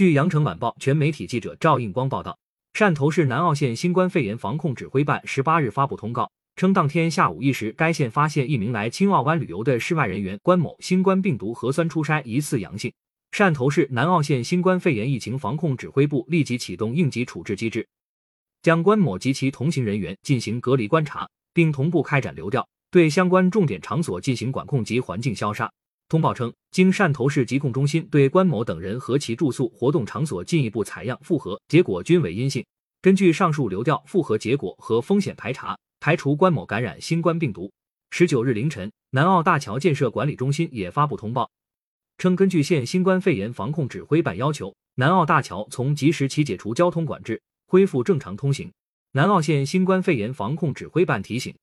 据羊城晚报全媒体记者赵应光报道，汕头市南澳县新冠肺炎防控指挥办十八日发布通告，称当天下午一时，该县发现一名来青澳湾旅游的室外人员关某新冠病毒核酸初筛疑似阳性。汕头市南澳县新冠肺炎疫情防控指挥部立即启动应急处置机制，将关某及其同行人员进行隔离观察，并同步开展流调，对相关重点场所进行管控及环境消杀。通报称，经汕头市疾控中心对关某等人和其住宿活动场所进一步采样复核，结果均为阴性。根据上述流调复核结果和风险排查，排除关某感染新冠病毒。十九日凌晨，南澳大桥建设管理中心也发布通报。称，根据县新冠肺炎防控指挥办要求，南澳大桥从即时起解除交通管制，恢复正常通行。南澳县新冠肺炎防控指挥办提醒，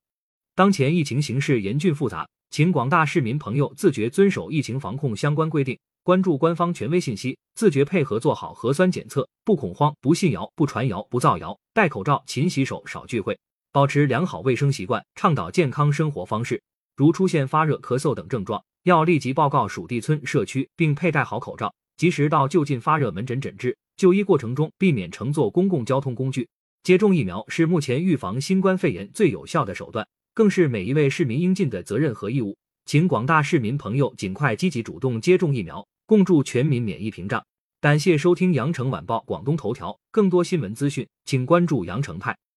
当前疫情形势严峻复杂，请广大市民朋友自觉遵守疫情防控相关规定，关注官方权威信息，自觉配合做好核酸检测，不恐慌、不信谣、不传谣、不造谣，戴口罩、勤洗手、少聚会，保持良好卫生习惯，倡导健康生活方式。如出现发热、咳嗽等症状，要立即报告属地村社区，并佩戴好口罩，及时到就近发热门诊诊治。就医过程中避免乘坐公共交通工具。接种疫苗是目前预防新冠肺炎最有效的手段，更是每一位市民应尽的责任和义务。请广大市民朋友尽快积极主动接种疫苗，共筑全民免疫屏障。感谢收听羊城晚报广东头条，更多新闻资讯，请关注羊城派。